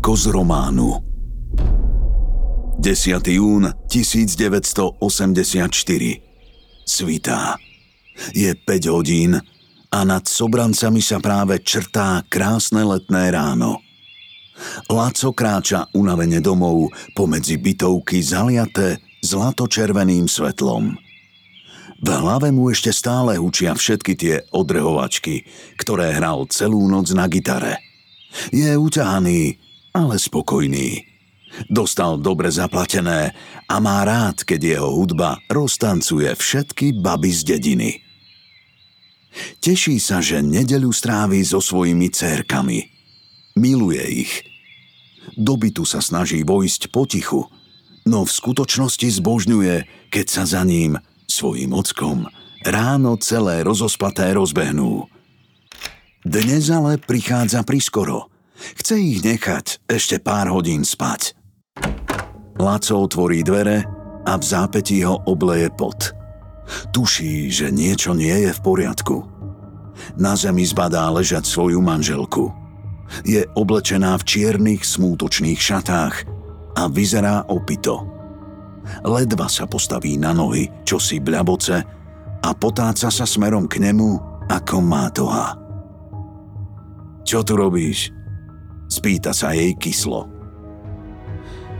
Ako z románu 10. jún 1984 Svitá Je 5 hodín a nad Sobrancami sa práve črtá krásne letné ráno. Laco kráča unavene domov pomedzi bytovky zaliaté zlatočerveným svetlom. V hlave mu ešte stále hučia všetky tie odrehovačky, ktoré hral celú noc na gitare – je uťahaný, ale spokojný. Dostal dobre zaplatené a má rád, keď jeho hudba roztancuje všetky baby z dediny. Teší sa, že nedeľu strávi so svojimi cérkami. Miluje ich. Do bytu sa snaží vojsť potichu, no v skutočnosti zbožňuje, keď sa za ním, svojim ockom, ráno celé rozospaté rozbehnú – dnes ale prichádza priskoro. Chce ich nechať ešte pár hodín spať. Laco otvorí dvere a v zápetí ho obleje pot. Tuší, že niečo nie je v poriadku. Na zemi zbadá ležať svoju manželku. Je oblečená v čiernych smútočných šatách a vyzerá opito. Ledva sa postaví na nohy, čo si bľaboce a potáca sa smerom k nemu ako mátoha. Čo tu robíš? Spýta sa jej kyslo.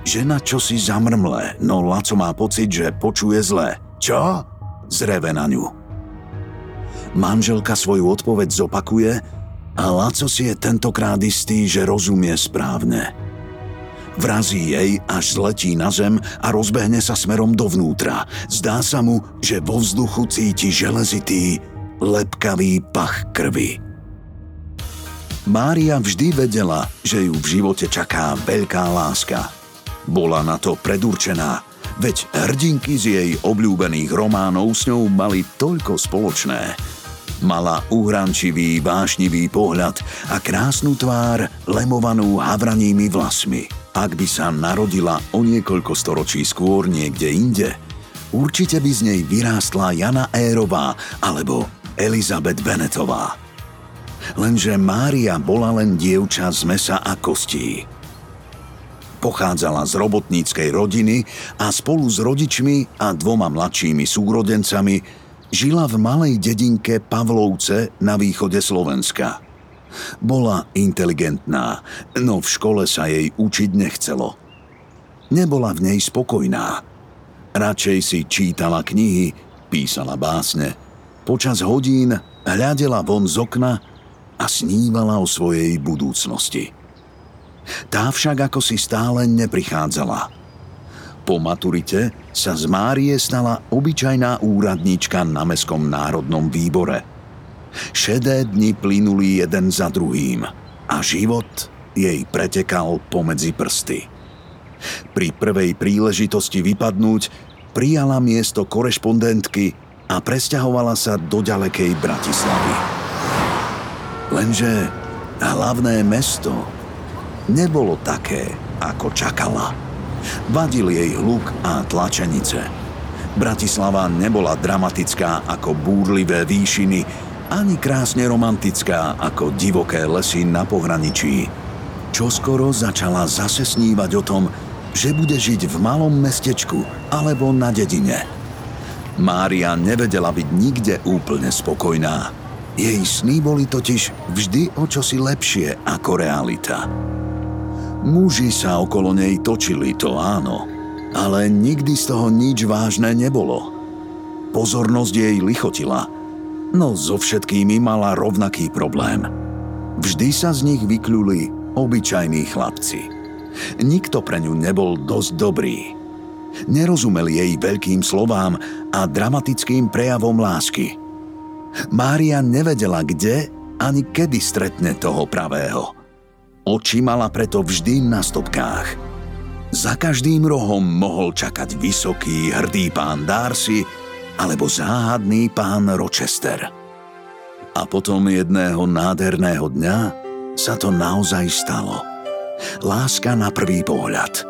Žena čo si zamrmle, no Laco má pocit, že počuje zle. Čo? Zreve na ňu. Manželka svoju odpoveď zopakuje a Laco si je tentokrát istý, že rozumie správne. Vrazí jej, až zletí na zem a rozbehne sa smerom dovnútra. Zdá sa mu, že vo vzduchu cíti železitý, lepkavý pach krvi. Mária vždy vedela, že ju v živote čaká veľká láska. Bola na to predurčená, veď hrdinky z jej obľúbených románov s ňou mali toľko spoločné. Mala uhrančivý, vášnivý pohľad a krásnu tvár lemovanú havranými vlasmi. Ak by sa narodila o niekoľko storočí skôr niekde inde, určite by z nej vyrástla Jana Érová alebo Elizabeth Benetová lenže Mária bola len dievča z mesa a kostí. Pochádzala z robotníckej rodiny a spolu s rodičmi a dvoma mladšími súrodencami žila v malej dedinke Pavlovce na východe Slovenska. Bola inteligentná, no v škole sa jej učiť nechcelo. Nebola v nej spokojná. Radšej si čítala knihy, písala básne. Počas hodín hľadela von z okna a snívala o svojej budúcnosti. Tá však ako si stále neprichádzala. Po maturite sa z Márie stala obyčajná úradníčka na Mestskom národnom výbore. Šedé dni plynuli jeden za druhým a život jej pretekal pomedzi prsty. Pri prvej príležitosti vypadnúť prijala miesto korešpondentky a presťahovala sa do ďalekej Bratislavy. Lenže hlavné mesto nebolo také, ako čakala. Vadil jej hluk a tlačenice. Bratislava nebola dramatická ako búrlivé výšiny, ani krásne romantická ako divoké lesy na pohraničí. Čoskoro začala zase snívať o tom, že bude žiť v malom mestečku alebo na dedine. Mária nevedela byť nikde úplne spokojná. Jej sny boli totiž vždy o čosi lepšie ako realita. Muži sa okolo nej točili, to áno, ale nikdy z toho nič vážne nebolo. Pozornosť jej lichotila, no so všetkými mala rovnaký problém. Vždy sa z nich vykľuli obyčajní chlapci. Nikto pre ňu nebol dosť dobrý. Nerozumel jej veľkým slovám a dramatickým prejavom lásky. Mária nevedela, kde ani kedy stretne toho pravého – Oči mala preto vždy na stopkách. Za každým rohom mohol čakať vysoký, hrdý pán Darcy alebo záhadný pán Rochester. A potom jedného nádherného dňa sa to naozaj stalo. Láska na prvý pohľad.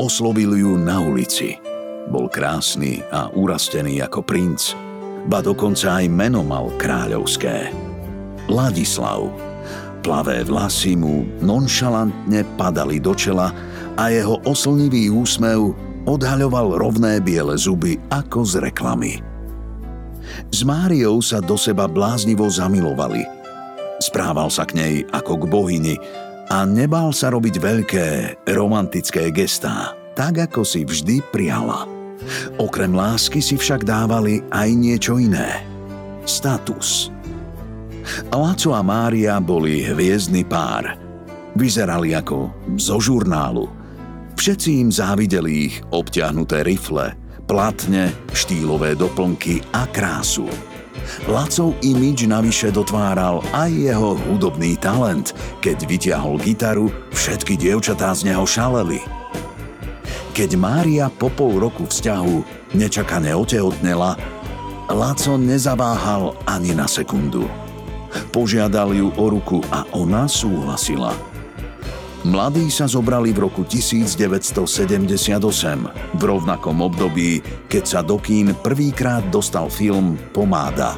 Oslovil ju na ulici. Bol krásny a urastený ako princ, ba dokonca aj meno mal kráľovské. Ladislav Plavé vlasy mu nonšalantne padali do čela a jeho oslnivý úsmev odhaľoval rovné biele zuby ako z reklamy. S Máriou sa do seba bláznivo zamilovali. Správal sa k nej ako k bohyni a nebal sa robiť veľké, romantické gestá, tak ako si vždy prijala. Okrem lásky si však dávali aj niečo iné. Status – Laco a Mária boli hviezdny pár. Vyzerali ako zo žurnálu. Všetci im závideli ich obťahnuté rifle, platne, štýlové doplnky a krásu. Lacov imič navyše dotváral aj jeho hudobný talent. Keď vytiahol gitaru, všetky dievčatá z neho šaleli. Keď Mária po pol roku vzťahu nečakane otehotnela, Laco nezaváhal ani na sekundu. Požiadal ju o ruku a ona súhlasila. Mladí sa zobrali v roku 1978, v rovnakom období, keď sa do kín prvýkrát dostal film Pomáda.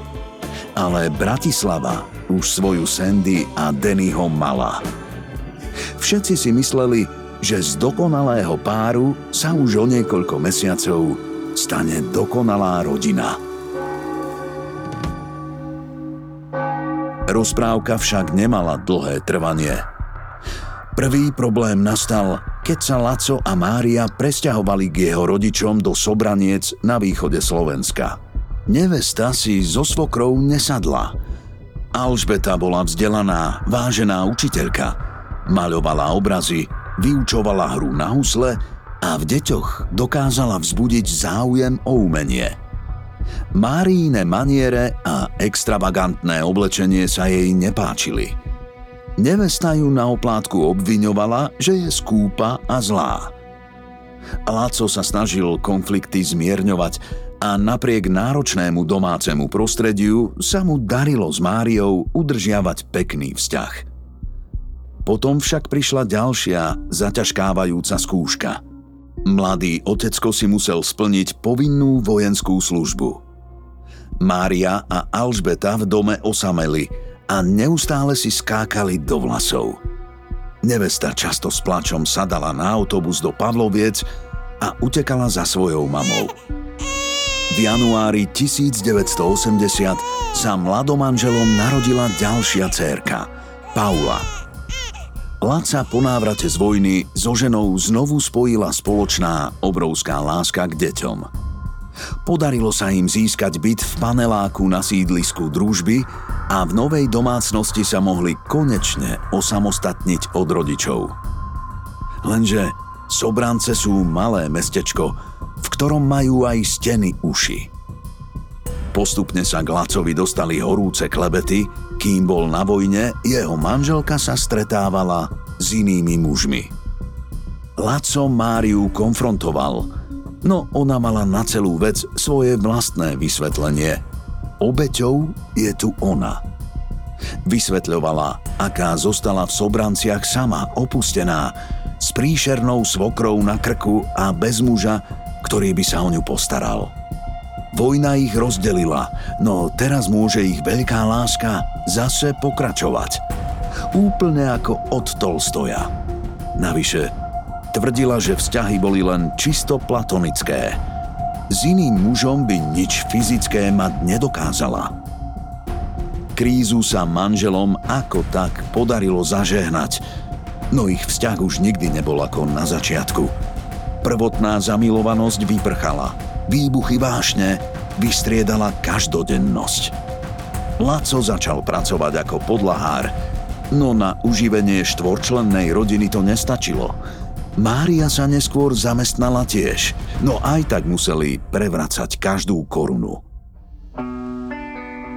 Ale Bratislava už svoju Sandy a Dennyho mala. Všetci si mysleli, že z dokonalého páru sa už o niekoľko mesiacov stane dokonalá rodina. Rozprávka však nemala dlhé trvanie. Prvý problém nastal, keď sa Laco a Mária presťahovali k jeho rodičom do Sobraniec na východe Slovenska. Nevesta si so svokrou nesadla. Alžbeta bola vzdelaná, vážená učiteľka. Maľovala obrazy, vyučovala hru na husle a v deťoch dokázala vzbudiť záujem o umenie – Máríne maniere a extravagantné oblečenie sa jej nepáčili. Nevesta ju na oplátku obviňovala, že je skúpa a zlá. Láco sa snažil konflikty zmierňovať a napriek náročnému domácemu prostrediu sa mu darilo s Máriou udržiavať pekný vzťah. Potom však prišla ďalšia, zaťažkávajúca skúška – Mladý otecko si musel splniť povinnú vojenskú službu. Mária a Alžbeta v dome osameli a neustále si skákali do vlasov. Nevesta často s plačom sadala na autobus do Pavloviec a utekala za svojou mamou. V januári 1980 sa mladomanželom narodila ďalšia cérka, Paula – Laca po návrate z vojny so ženou znovu spojila spoločná obrovská láska k deťom. Podarilo sa im získať byt v paneláku na sídlisku družby a v novej domácnosti sa mohli konečne osamostatniť od rodičov. Lenže Sobrance sú malé mestečko, v ktorom majú aj steny uši. Postupne sa k Lacovi dostali horúce klebety, kým bol na vojne, jeho manželka sa stretávala s inými mužmi. Laco Máriu konfrontoval, no ona mala na celú vec svoje vlastné vysvetlenie. Obeťou je tu ona. Vysvetľovala, aká zostala v Sobranciach sama, opustená, s príšernou svokrou na krku a bez muža, ktorý by sa o ňu postaral. Vojna ich rozdelila, no teraz môže ich veľká láska zase pokračovať. Úplne ako od Tolstoja. Navyše, tvrdila, že vzťahy boli len čisto platonické. S iným mužom by nič fyzické mať nedokázala. Krízu sa manželom ako tak podarilo zažehnať, no ich vzťah už nikdy nebol ako na začiatku. Prvotná zamilovanosť vyprchala, výbuchy vášne vystriedala každodennosť. Laco začal pracovať ako podlahár, no na uživenie štvorčlennej rodiny to nestačilo. Mária sa neskôr zamestnala tiež, no aj tak museli prevracať každú korunu.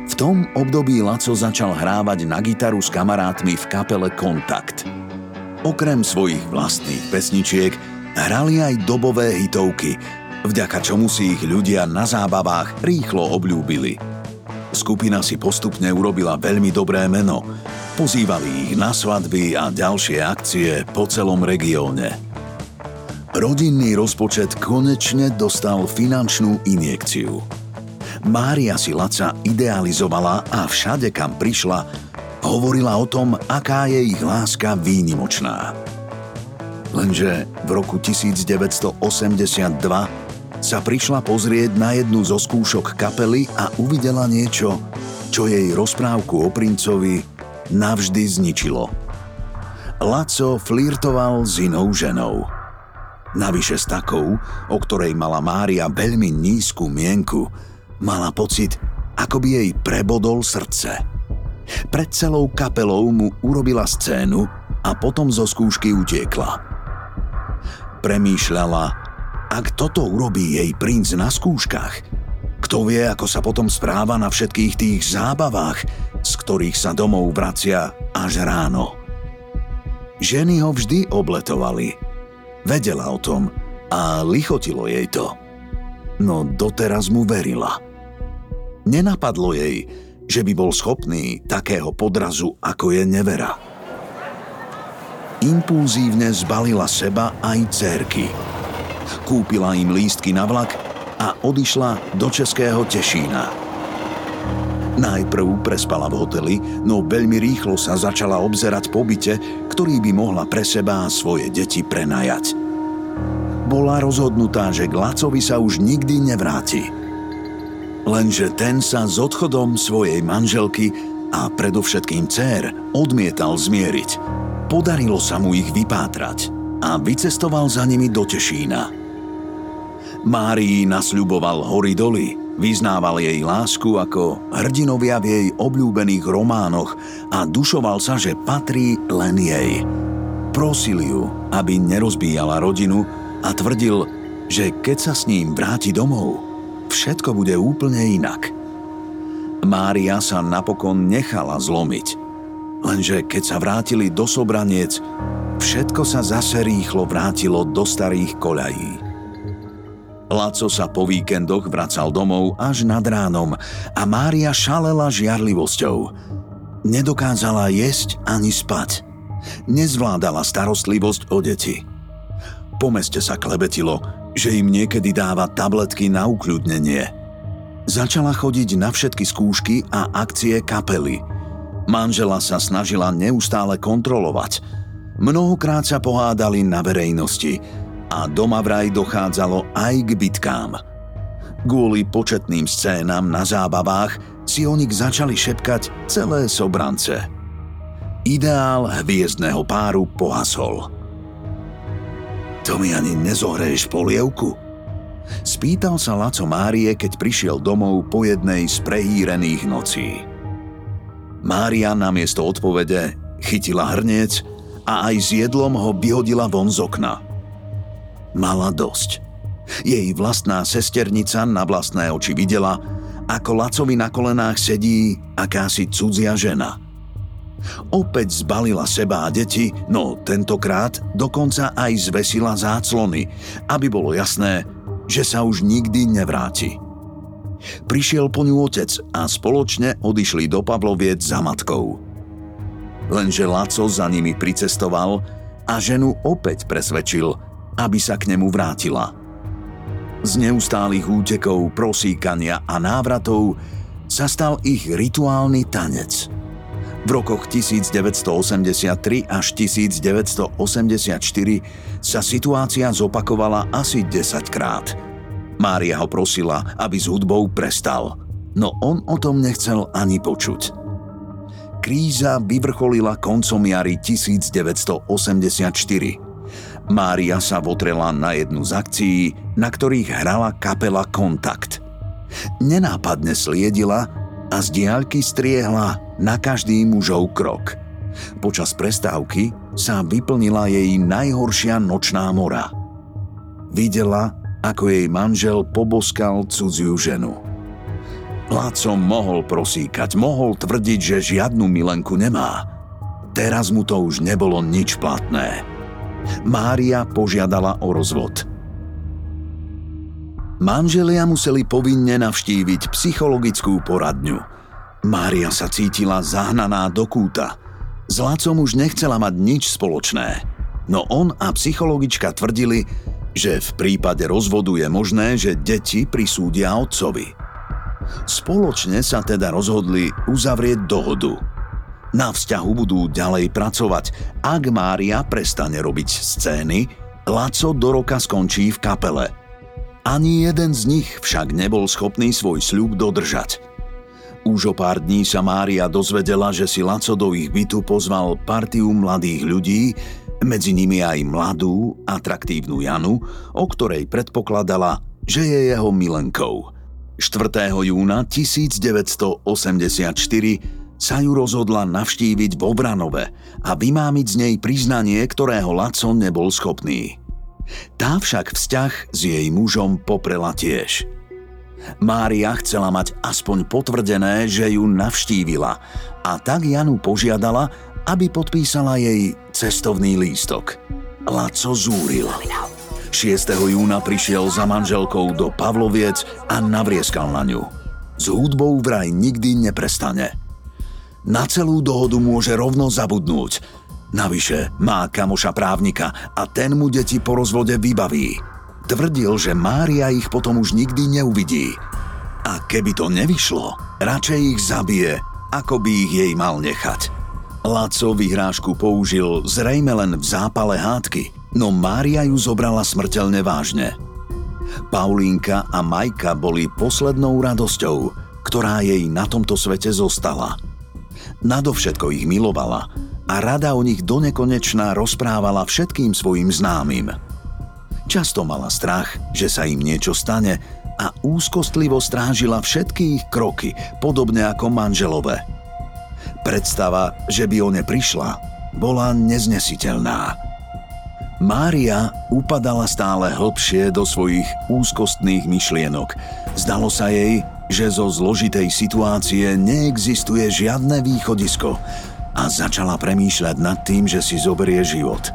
V tom období Laco začal hrávať na gitaru s kamarátmi v kapele Kontakt. Okrem svojich vlastných pesničiek hrali aj dobové hitovky, vďaka čomu si ich ľudia na zábavách rýchlo obľúbili. Skupina si postupne urobila veľmi dobré meno, pozývali ich na svadby a ďalšie akcie po celom regióne. Rodinný rozpočet konečne dostal finančnú injekciu. Mária si Laca idealizovala a všade, kam prišla, hovorila o tom, aká je ich láska výnimočná. Lenže v roku 1982 sa prišla pozrieť na jednu zo skúšok kapely a uvidela niečo, čo jej rozprávku o princovi navždy zničilo. Laco flirtoval s inou ženou. Navyše s takou, o ktorej mala Mária veľmi nízku mienku, mala pocit, ako by jej prebodol srdce. Pred celou kapelou mu urobila scénu a potom zo skúšky utiekla. Premýšľala, ak toto urobí jej princ na skúškach, kto vie, ako sa potom správa na všetkých tých zábavách, z ktorých sa domov vracia až ráno. Ženy ho vždy obletovali. Vedela o tom a lichotilo jej to. No doteraz mu verila. Nenapadlo jej, že by bol schopný takého podrazu, ako je nevera. Impulzívne zbalila seba aj cerky – kúpila im lístky na vlak a odišla do Českého Tešína. Najprv prespala v hoteli, no veľmi rýchlo sa začala obzerať po byte, ktorý by mohla pre seba a svoje deti prenajať. Bola rozhodnutá, že k sa už nikdy nevráti. Lenže ten sa s odchodom svojej manželky a predovšetkým dcer odmietal zmieriť. Podarilo sa mu ich vypátrať a vycestoval za nimi do Tešína. Márii nasľuboval hory doly, vyznával jej lásku ako hrdinovia v jej obľúbených románoch a dušoval sa, že patrí len jej. Prosil ju, aby nerozbíjala rodinu a tvrdil, že keď sa s ním vráti domov, všetko bude úplne inak. Mária sa napokon nechala zlomiť. Lenže keď sa vrátili do Sobraniec, Všetko sa zase rýchlo vrátilo do starých koľají. Laco sa po víkendoch vracal domov až nad ránom a Mária šalela žiarlivosťou. Nedokázala jesť ani spať. Nezvládala starostlivosť o deti. Po meste sa klebetilo, že im niekedy dáva tabletky na ukľudnenie. Začala chodiť na všetky skúšky a akcie kapely. Manžela sa snažila neustále kontrolovať – Mnohokrát sa pohádali na verejnosti a doma vraj dochádzalo aj k bitkám. Kvôli početným scénam na zábavách si o nich začali šepkať celé sobrance. Ideál hviezdného páru pohasol. To mi ani nezohreješ polievku? Spýtal sa Laco Márie, keď prišiel domov po jednej z prehýrených nocí. Mária namiesto odpovede chytila hrniec a aj s jedlom ho vyhodila von z okna. Mala dosť. Jej vlastná sesternica na vlastné oči videla, ako Lacovi na kolenách sedí akási cudzia žena. Opäť zbalila seba a deti, no tentokrát dokonca aj zvesila záclony, aby bolo jasné, že sa už nikdy nevráti. Prišiel po ňu otec a spoločne odišli do Pavloviec za matkou lenže Laco za nimi pricestoval a ženu opäť presvedčil, aby sa k nemu vrátila. Z neustálých útekov, prosíkania a návratov sa stal ich rituálny tanec. V rokoch 1983 až 1984 sa situácia zopakovala asi 10 krát. Mária ho prosila, aby s hudbou prestal, no on o tom nechcel ani počuť. Kríza vyvrcholila koncom jary 1984. Mária sa votrela na jednu z akcií, na ktorých hrala kapela Kontakt. Nenápadne sliedila a z diaľky striehla na každý mužov krok. Počas prestávky sa vyplnila jej najhoršia nočná mora. Videla, ako jej manžel poboskal cudziu ženu. Láco mohol prosíkať, mohol tvrdiť, že žiadnu milenku nemá. Teraz mu to už nebolo nič platné. Mária požiadala o rozvod. Manželia museli povinne navštíviť psychologickú poradňu. Mária sa cítila zahnaná do kúta. S Lácom už nechcela mať nič spoločné. No on a psychologička tvrdili, že v prípade rozvodu je možné, že deti prisúdia otcovi. Spoločne sa teda rozhodli uzavrieť dohodu. Na vzťahu budú ďalej pracovať. Ak Mária prestane robiť scény, Laco do roka skončí v kapele. Ani jeden z nich však nebol schopný svoj sľub dodržať. Už o pár dní sa Mária dozvedela, že si Laco do ich bytu pozval partiu mladých ľudí, medzi nimi aj mladú, atraktívnu Janu, o ktorej predpokladala, že je jeho milenkou. 4. júna 1984 sa ju rozhodla navštíviť vo Vranove a vymámiť z nej priznanie, ktorého Laco nebol schopný. Tá však vzťah s jej mužom poprela tiež. Mária chcela mať aspoň potvrdené, že ju navštívila a tak Janu požiadala, aby podpísala jej cestovný lístok. Laco zúril. 6. júna prišiel za manželkou do Pavloviec a navrieskal na ňu. S hudbou vraj nikdy neprestane. Na celú dohodu môže rovno zabudnúť. Navyše má kamoša právnika a ten mu deti po rozvode vybaví. Tvrdil, že Mária ich potom už nikdy neuvidí. A keby to nevyšlo, radšej ich zabije, ako by ich jej mal nechať. Laco vyhrážku použil zrejme len v zápale hádky, no Mária ju zobrala smrteľne vážne. Paulínka a Majka boli poslednou radosťou, ktorá jej na tomto svete zostala. Nadovšetko ich milovala a rada o nich donekonečná rozprávala všetkým svojim známym. Často mala strach, že sa im niečo stane a úzkostlivo strážila všetky ich kroky, podobne ako manželové – Predstava, že by o ne prišla, bola neznesiteľná. Mária upadala stále hlbšie do svojich úzkostných myšlienok. Zdalo sa jej, že zo zložitej situácie neexistuje žiadne východisko a začala premýšľať nad tým, že si zoberie život.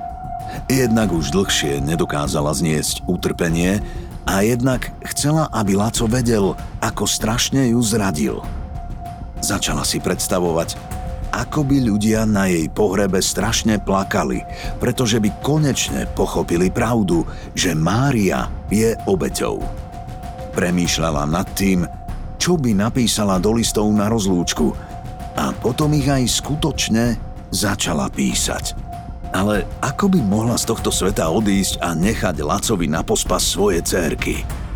Jednak už dlhšie nedokázala zniesť utrpenie a jednak chcela, aby Laco vedel, ako strašne ju zradil. Začala si predstavovať, ako by ľudia na jej pohrebe strašne plakali, pretože by konečne pochopili pravdu, že Mária je obeťou. Premýšľala nad tým, čo by napísala do listov na rozlúčku a potom ich aj skutočne začala písať. Ale ako by mohla z tohto sveta odísť a nechať Lacovi na pospas svoje cérky?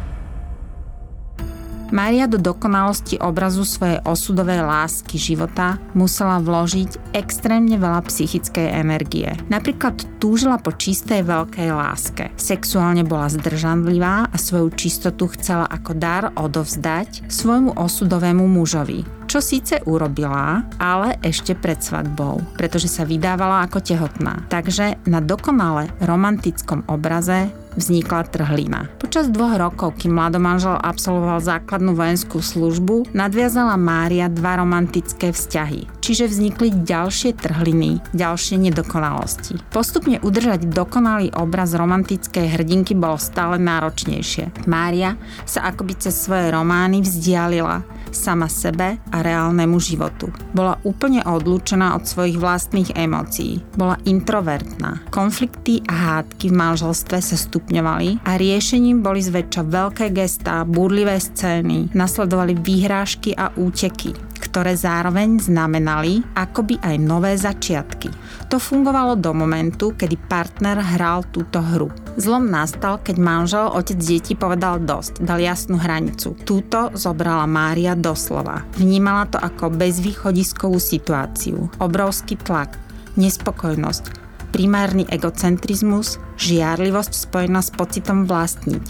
Mária do dokonalosti obrazu svojej osudovej lásky života musela vložiť extrémne veľa psychickej energie. Napríklad túžila po čistej veľkej láske. Sexuálne bola zdržanlivá a svoju čistotu chcela ako dar odovzdať svojmu osudovému mužovi čo síce urobila, ale ešte pred svadbou, pretože sa vydávala ako tehotná. Takže na dokonale romantickom obraze vznikla trhlina. Počas dvoch rokov, kým mladomanžel absolvoval základnú vojenskú službu, nadviazala Mária dva romantické vzťahy, čiže vznikli ďalšie trhliny, ďalšie nedokonalosti. Postupne udržať dokonalý obraz romantickej hrdinky bolo stále náročnejšie. Mária sa akoby cez svoje romány vzdialila sama sebe a reálnemu životu. Bola úplne odlúčená od svojich vlastných emócií. Bola introvertná. Konflikty a hádky v manželstve sa stupňovali a riešením boli zväčša veľké gestá, burlivé scény, nasledovali výhrážky a úteky ktoré zároveň znamenali akoby aj nové začiatky. To fungovalo do momentu, kedy partner hral túto hru. Zlom nastal, keď manžel, otec detí povedal dosť, dal jasnú hranicu. Túto zobrala Mária doslova. Vnímala to ako bezvýchodiskovú situáciu. Obrovský tlak, nespokojnosť, primárny egocentrizmus, žiarlivosť spojená s pocitom vlastniť,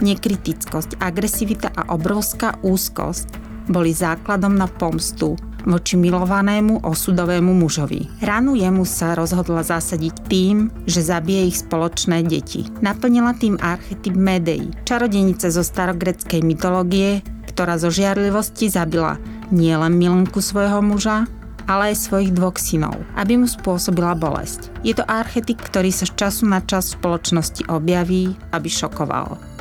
nekritickosť, agresivita a obrovská úzkosť boli základom na pomstu voči milovanému osudovému mužovi. Ranu jemu sa rozhodla zasadiť tým, že zabije ich spoločné deti. Naplnila tým archetyp Medei, čarodenice zo starogreckej mytológie, ktorá zo žiarlivosti zabila nielen milenku svojho muža, ale aj svojich dvoch synov, aby mu spôsobila bolesť. Je to archetyp, ktorý sa z času na čas v spoločnosti objaví, aby šokoval.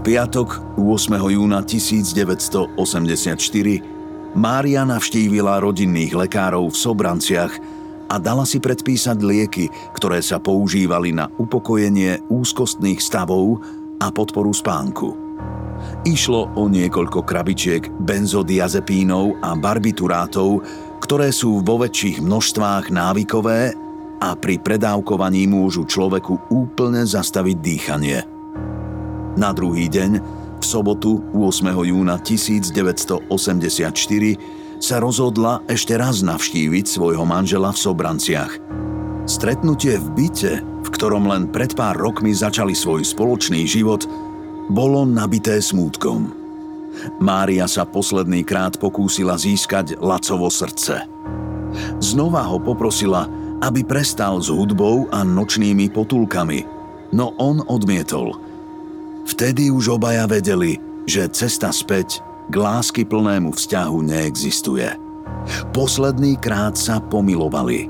Piatok 8. júna 1984 Mária navštívila rodinných lekárov v Sobranciach a dala si predpísať lieky, ktoré sa používali na upokojenie úzkostných stavov a podporu spánku. Išlo o niekoľko krabičiek benzodiazepínov a barbiturátov, ktoré sú vo väčších množstvách návykové a pri predávkovaní môžu človeku úplne zastaviť dýchanie. Na druhý deň, v sobotu 8. júna 1984, sa rozhodla ešte raz navštíviť svojho manžela v Sobranciach. Stretnutie v byte, v ktorom len pred pár rokmi začali svoj spoločný život, bolo nabité smútkom. Mária sa posledný krát pokúsila získať Lacovo srdce. Znova ho poprosila, aby prestal s hudbou a nočnými potulkami, no on odmietol. Vtedy už obaja vedeli, že cesta späť k lásky plnému vzťahu neexistuje. Posledný krát sa pomilovali.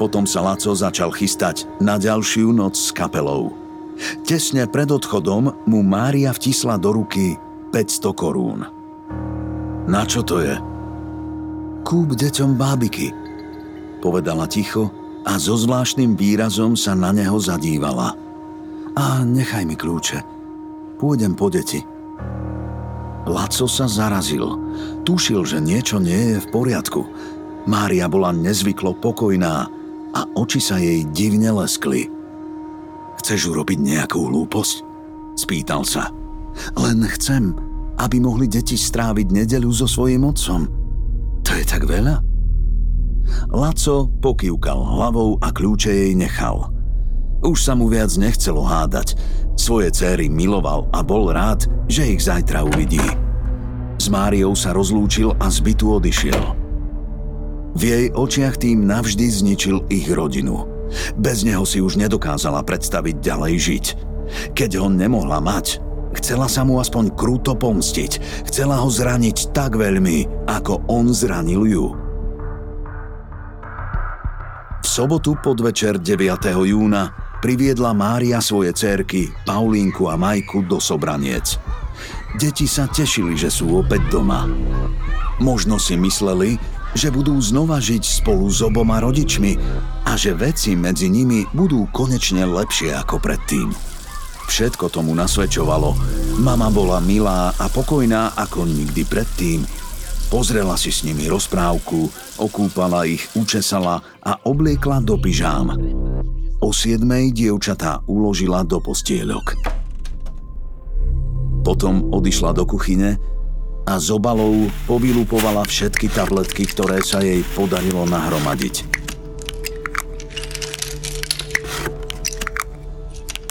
Potom sa Laco začal chystať na ďalšiu noc s kapelou – Tesne pred odchodom mu Mária vtisla do ruky 500 korún. Na čo to je? Kúp deťom bábiky, povedala ticho a so zvláštnym výrazom sa na neho zadívala. A nechaj mi kľúče. Pôjdem po deti. Laco sa zarazil. Tušil, že niečo nie je v poriadku. Mária bola nezvyklo pokojná a oči sa jej divne leskli. Chceš urobiť nejakú hlúposť? Spýtal sa. Len chcem, aby mohli deti stráviť nedelu so svojím otcom. To je tak veľa? Laco pokývkal hlavou a kľúče jej nechal. Už sa mu viac nechcelo hádať. Svoje céry miloval a bol rád, že ich zajtra uvidí. S Máriou sa rozlúčil a z bytu odišiel. V jej očiach tým navždy zničil ich rodinu – bez neho si už nedokázala predstaviť ďalej žiť. Keď ho nemohla mať, chcela sa mu aspoň krúto pomstiť. Chcela ho zraniť tak veľmi, ako on zranil ju. V sobotu podvečer 9. júna priviedla Mária svoje cerky Paulínku a Majku do Sobraniec. Deti sa tešili, že sú opäť doma. Možno si mysleli, že budú znova žiť spolu s oboma rodičmi a že veci medzi nimi budú konečne lepšie ako predtým. Všetko tomu nasvedčovalo. Mama bola milá a pokojná ako nikdy predtým. Pozrela si s nimi rozprávku, okúpala ich, učesala a obliekla do pyžám. O siedmej dievčatá uložila do postieľok. Potom odišla do kuchyne a z obalov povylupovala všetky tabletky, ktoré sa jej podarilo nahromadiť.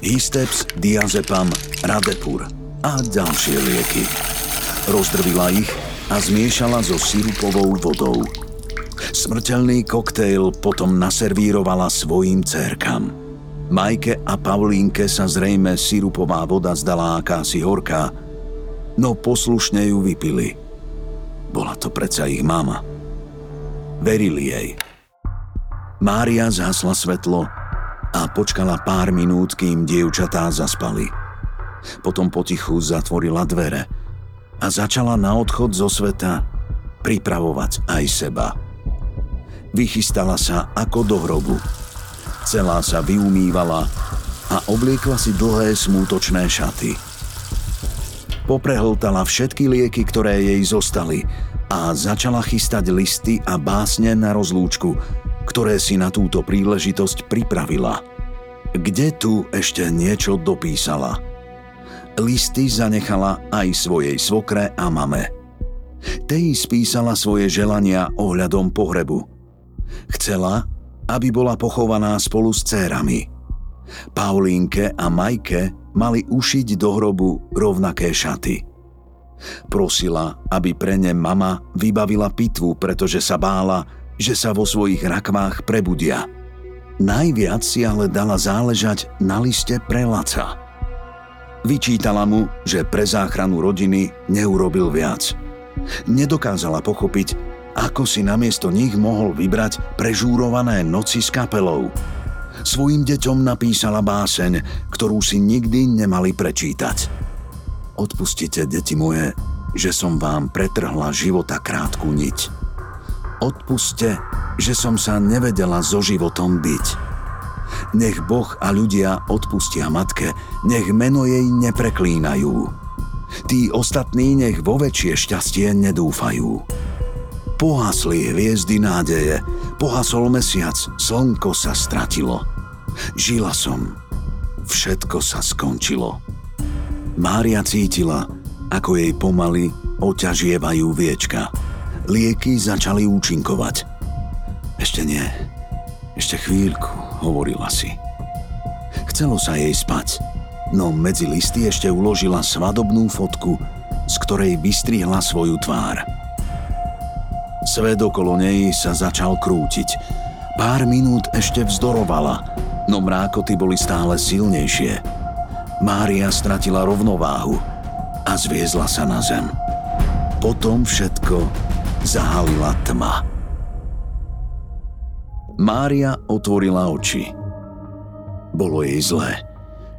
Histeps, diazepam, radepur a ďalšie lieky. Rozdrvila ich a zmiešala so sirupovou vodou. Smrteľný koktejl potom naservírovala svojim cérkam. Majke a Paulínke sa zrejme sirupová voda zdala akási horká, no poslušne ju vypili. Bola to predsa ich mama. Verili jej. Mária zhasla svetlo a počkala pár minút, kým dievčatá zaspali. Potom potichu zatvorila dvere a začala na odchod zo sveta pripravovať aj seba. Vychystala sa ako do hrobu. Celá sa vyumývala a obliekla si dlhé smútočné šaty – Poprehltala všetky lieky, ktoré jej zostali a začala chystať listy a básne na rozlúčku, ktoré si na túto príležitosť pripravila. Kde tu ešte niečo dopísala? Listy zanechala aj svojej svokre a mame. Tej spísala svoje želania ohľadom pohrebu. Chcela, aby bola pochovaná spolu s cérami. Paulínke a Majke mali ušiť do hrobu rovnaké šaty. Prosila, aby pre ne mama vybavila pitvu, pretože sa bála, že sa vo svojich rakvách prebudia. Najviac si ale dala záležať na liste pre Laca. Vyčítala mu, že pre záchranu rodiny neurobil viac. Nedokázala pochopiť, ako si namiesto nich mohol vybrať prežúrované noci s kapelou – Svojim deťom napísala báseň, ktorú si nikdy nemali prečítať. Odpustite, deti moje, že som vám pretrhla života krátku niť. Odpuste, že som sa nevedela so životom byť. Nech Boh a ľudia odpustia matke, nech meno jej nepreklínajú. Tí ostatní nech vo väčšie šťastie nedúfajú. Pohasli hviezdy nádeje, pohasol mesiac, slnko sa stratilo. Žila som. Všetko sa skončilo. Mária cítila, ako jej pomaly oťažievajú viečka. Lieky začali účinkovať. Ešte nie. Ešte chvíľku, hovorila si. Chcelo sa jej spať, no medzi listy ešte uložila svadobnú fotku, z ktorej vystrihla svoju tvár. Svet okolo nej sa začal krútiť. Pár minút ešte vzdorovala, no mrákoty boli stále silnejšie. Mária stratila rovnováhu a zviezla sa na zem. Potom všetko zahalila tma. Mária otvorila oči. Bolo jej zlé.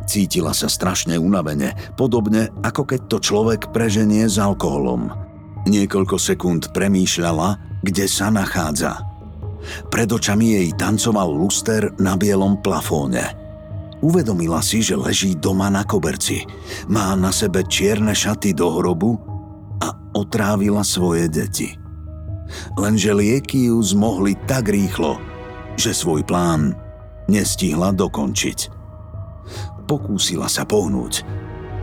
Cítila sa strašne unavene, podobne ako keď to človek preženie s alkoholom. Niekoľko sekúnd premýšľala, kde sa nachádza – pred očami jej tancoval luster na bielom plafóne. Uvedomila si, že leží doma na koberci. Má na sebe čierne šaty do hrobu a otrávila svoje deti. Lenže lieky ju zmohli tak rýchlo, že svoj plán nestihla dokončiť. Pokúsila sa pohnúť,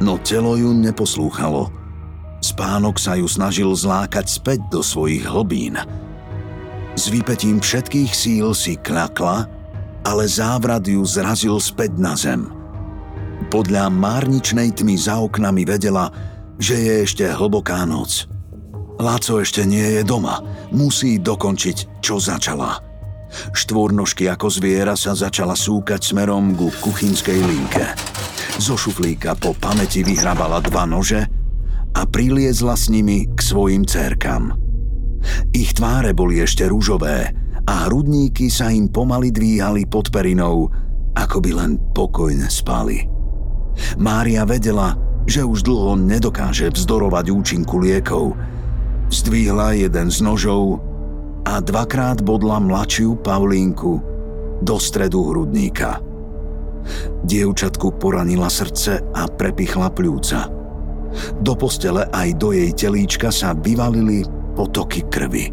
no telo ju neposlúchalo. Spánok sa ju snažil zlákať späť do svojich hlbín – s vypetím všetkých síl si klakla, ale závrat ju zrazil späť na zem. Podľa márničnej tmy za oknami vedela, že je ešte hlboká noc. Láco ešte nie je doma, musí dokončiť, čo začala. Štvornožky ako zviera sa začala súkať smerom ku kuchynskej linke. Zo šuflíka po pamäti vyhrabala dva nože a priliezla s nimi k svojim cerkam – ich tváre boli ešte rúžové a hrudníky sa im pomaly dvíhali pod perinou, ako by len pokojne spali. Mária vedela, že už dlho nedokáže vzdorovať účinku liekov. Zdvihla jeden z nožov a dvakrát bodla mladšiu Paulínku do stredu hrudníka. Dievčatku poranila srdce a prepichla pľúca. Do postele aj do jej telíčka sa vyvalili potoky krvi.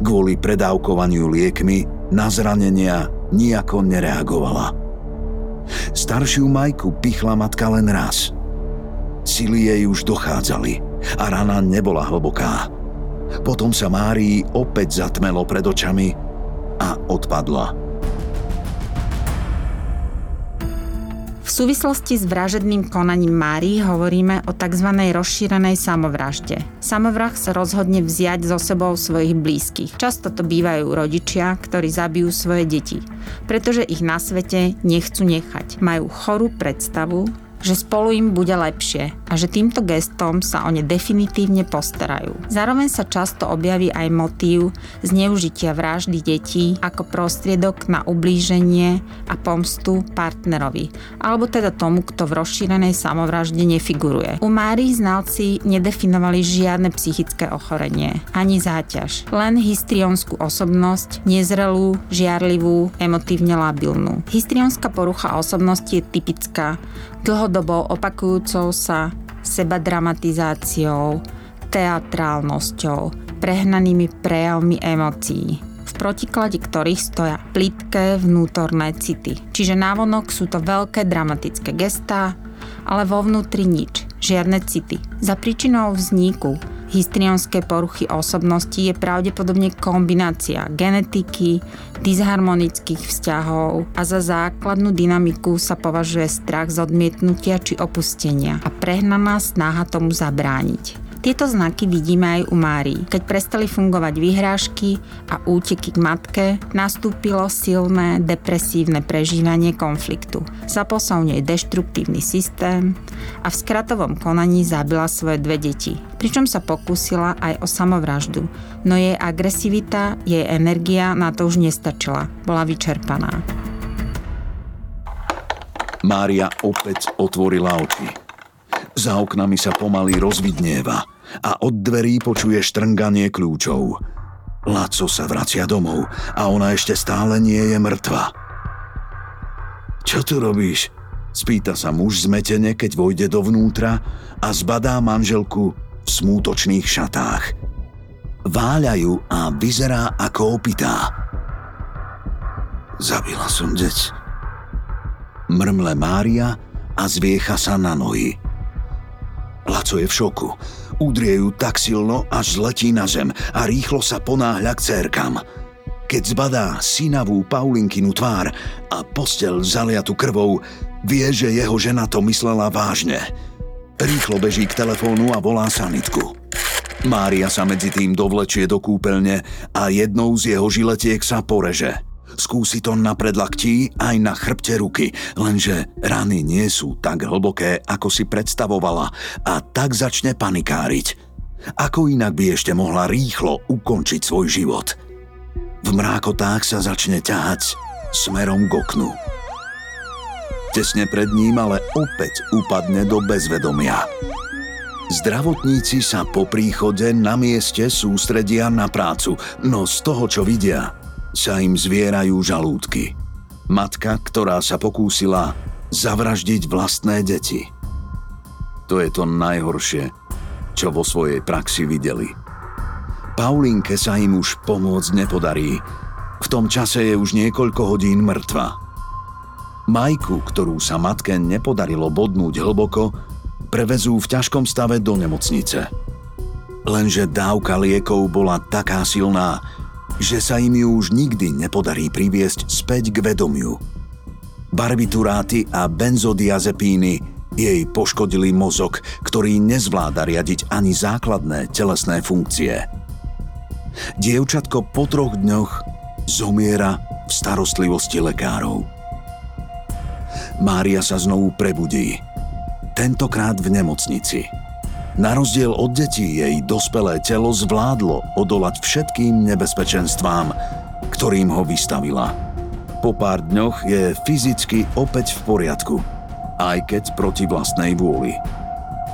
Kvôli predávkovaniu liekmi na zranenia nijako nereagovala. Staršiu Majku pichla matka len raz. Sily jej už dochádzali a rana nebola hlboká. Potom sa Márii opäť zatmelo pred očami a odpadla. V súvislosti s vražedným konaním Mári hovoríme o tzv. rozšírenej samovražde. Samovrah sa rozhodne vziať so sebou svojich blízkych. Často to bývajú rodičia, ktorí zabijú svoje deti, pretože ich na svete nechcú nechať. Majú chorú predstavu, že spolu im bude lepšie a že týmto gestom sa o ne definitívne postarajú. Zároveň sa často objaví aj motív zneužitia vraždy detí ako prostriedok na ublíženie a pomstu partnerovi, alebo teda tomu, kto v rozšírenej samovražde nefiguruje. U Mári znalci nedefinovali žiadne psychické ochorenie, ani záťaž, len histrionskú osobnosť, nezrelú, žiarlivú, emotívne labilnú. Histrionská porucha osobnosti je typická, dlhodobo opakujúcou sa seba dramatizáciou, teatrálnosťou, prehnanými prejavmi emócií, v protiklade ktorých stoja plitké vnútorné city. Čiže návonok sú to veľké dramatické gestá, ale vo vnútri nič, žiadne city. Za príčinou vzniku histrionské poruchy osobnosti je pravdepodobne kombinácia genetiky, disharmonických vzťahov a za základnú dynamiku sa považuje strach z odmietnutia či opustenia a prehnaná snaha tomu zabrániť. Tieto znaky vidíme aj u Márii. Keď prestali fungovať vyhrážky a úteky k matke, nastúpilo silné depresívne prežívanie konfliktu. U nej deštruktívny systém a v skratovom konaní zabila svoje dve deti. Pričom sa pokúsila aj o samovraždu, no jej agresivita, jej energia na to už nestačila. Bola vyčerpaná. Mária opäť otvorila oči. Za oknami sa pomaly rozvidnieva a od dverí počuje štrnganie kľúčov. Laco sa vracia domov a ona ešte stále nie je mŕtva. Čo tu robíš? Spýta sa muž zmetene, keď vojde dovnútra a zbadá manželku v smútočných šatách. Váľajú a vyzerá ako opitá. Zabila som deť. Mrmle Mária a zviecha sa na nohy. Laco je v šoku. Udrie ju tak silno, až zletí na zem a rýchlo sa ponáhľa k cérkam. Keď zbadá synavú Paulinkinu tvár a postel zaliatu krvou, vie, že jeho žena to myslela vážne. Rýchlo beží k telefónu a volá sanitku. Mária sa medzi tým dovlečie do kúpeľne a jednou z jeho žiletiek sa poreže. Skúsi to na predlaktí aj na chrbte ruky, lenže rany nie sú tak hlboké, ako si predstavovala a tak začne panikáriť. Ako inak by ešte mohla rýchlo ukončiť svoj život? V mrákotách sa začne ťahať smerom k oknu. Tesne pred ním ale opäť upadne do bezvedomia. Zdravotníci sa po príchode na mieste sústredia na prácu, no z toho, čo vidia, sa im zvierajú žalúdky. Matka, ktorá sa pokúsila zavraždiť vlastné deti. To je to najhoršie, čo vo svojej praxi videli. Paulínke sa im už pomôcť nepodarí. V tom čase je už niekoľko hodín mŕtva. Majku, ktorú sa matke nepodarilo bodnúť hlboko, prevezú v ťažkom stave do nemocnice. Lenže dávka liekov bola taká silná, že sa im ju už nikdy nepodarí priviesť späť k vedomiu. Barbituráty a benzodiazepíny jej poškodili mozog, ktorý nezvláda riadiť ani základné telesné funkcie. Dievčatko po troch dňoch zomiera v starostlivosti lekárov. Mária sa znovu prebudí, tentokrát v nemocnici – na rozdiel od detí jej dospelé telo zvládlo odolať všetkým nebezpečenstvám, ktorým ho vystavila. Po pár dňoch je fyzicky opäť v poriadku, aj keď proti vlastnej vôli.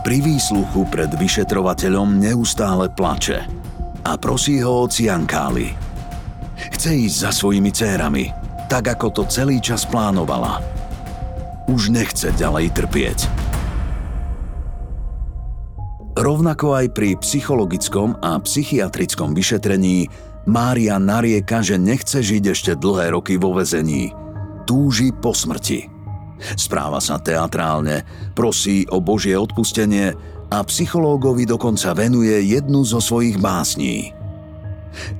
Pri výsluchu pred vyšetrovateľom neustále plače a prosí ho o ciankály. Chce ísť za svojimi cérami, tak ako to celý čas plánovala. Už nechce ďalej trpieť. Rovnako aj pri psychologickom a psychiatrickom vyšetrení Mária narieka, že nechce žiť ešte dlhé roky vo vezení. Túži po smrti. Správa sa teatrálne, prosí o Božie odpustenie a psychológovi dokonca venuje jednu zo svojich básní.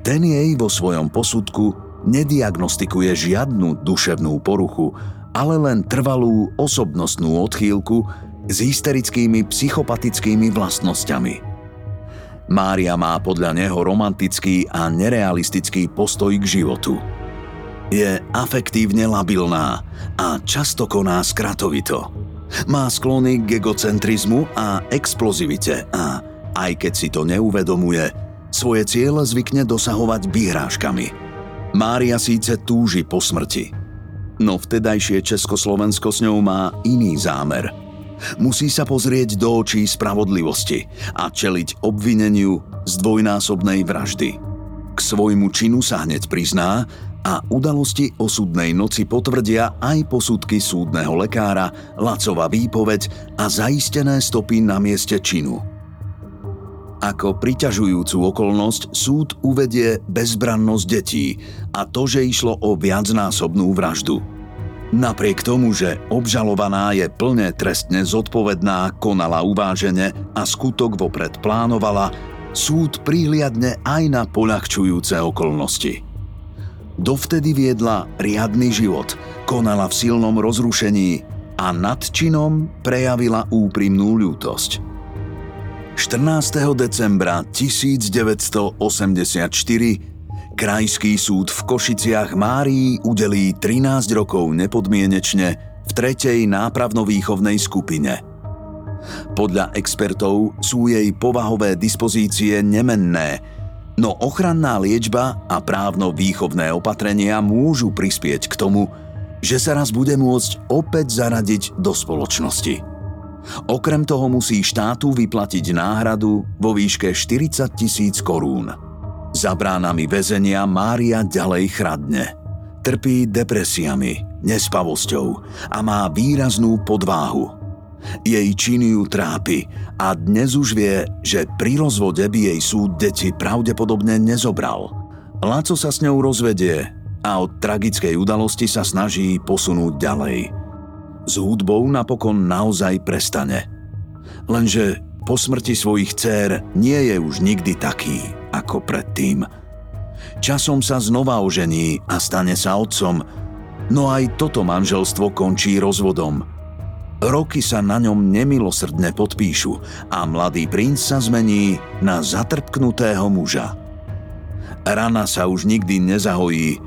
Ten jej vo svojom posudku nediagnostikuje žiadnu duševnú poruchu, ale len trvalú osobnostnú odchýlku, s hysterickými psychopatickými vlastnosťami. Mária má podľa neho romantický a nerealistický postoj k životu. Je afektívne labilná a často koná skratovito. Má sklony k egocentrizmu a explozivite a, aj keď si to neuvedomuje, svoje ciele zvykne dosahovať výhrážkami. Mária síce túži po smrti, no vtedajšie Československo s ňou má iný zámer – Musí sa pozrieť do očí spravodlivosti a čeliť obvineniu z dvojnásobnej vraždy. K svojmu činu sa hneď prizná A udalosti osudnej noci potvrdia aj posudky súdneho lekára, Lacova výpoveď a zaistené stopy na mieste činu. Ako priťažujúcu okolnosť súd uvedie bezbrannosť detí a to, že išlo o viacnásobnú vraždu. Napriek tomu, že obžalovaná je plne trestne zodpovedná, konala uvážene a skutok vopred plánovala, súd prihliadne aj na poľahčujúce okolnosti. Dovtedy viedla riadny život, konala v silnom rozrušení a nad činom prejavila úprimnú ľútosť. 14. decembra 1984 Krajský súd v Košiciach Márii udelí 13 rokov nepodmienečne v tretej nápravno-výchovnej skupine – podľa expertov sú jej povahové dispozície nemenné, no ochranná liečba a právno-výchovné opatrenia môžu prispieť k tomu, že sa raz bude môcť opäť zaradiť do spoločnosti. Okrem toho musí štátu vyplatiť náhradu vo výške 40 tisíc korún. Za bránami väzenia Mária ďalej chradne. Trpí depresiami, nespavosťou a má výraznú podváhu – jej činy ju trápi a dnes už vie, že pri rozvode by jej súd deti pravdepodobne nezobral. Laco sa s ňou rozvedie a od tragickej udalosti sa snaží posunúť ďalej. S hudbou napokon naozaj prestane. Lenže po smrti svojich dcér nie je už nikdy taký ako predtým. Časom sa znova ožení a stane sa otcom, no aj toto manželstvo končí rozvodom – Roky sa na ňom nemilosrdne podpíšu a mladý princ sa zmení na zatrpknutého muža. Rana sa už nikdy nezahojí,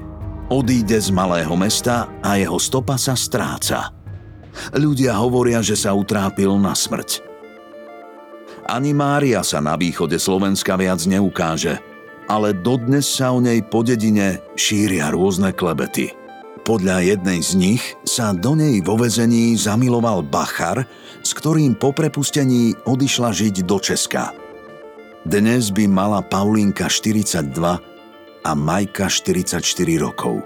odíde z malého mesta a jeho stopa sa stráca. Ľudia hovoria, že sa utrápil na smrť. Ani Mária sa na východe Slovenska viac neukáže, ale dodnes sa o nej po dedine šíria rôzne klebety – podľa jednej z nich sa do nej vo vezení zamiloval Bachar, s ktorým po prepustení odišla žiť do Česka. Dnes by mala Paulinka 42 a Majka 44 rokov.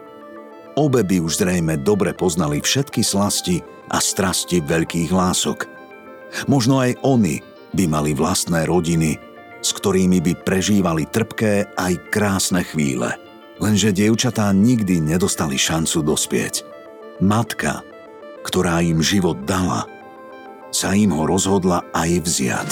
Obe by už zrejme dobre poznali všetky slasti a strasti veľkých lások. Možno aj oni by mali vlastné rodiny, s ktorými by prežívali trpké aj krásne chvíle – Lenže dievčatá nikdy nedostali šancu dospieť. Matka, ktorá im život dala, sa im ho rozhodla aj vziať.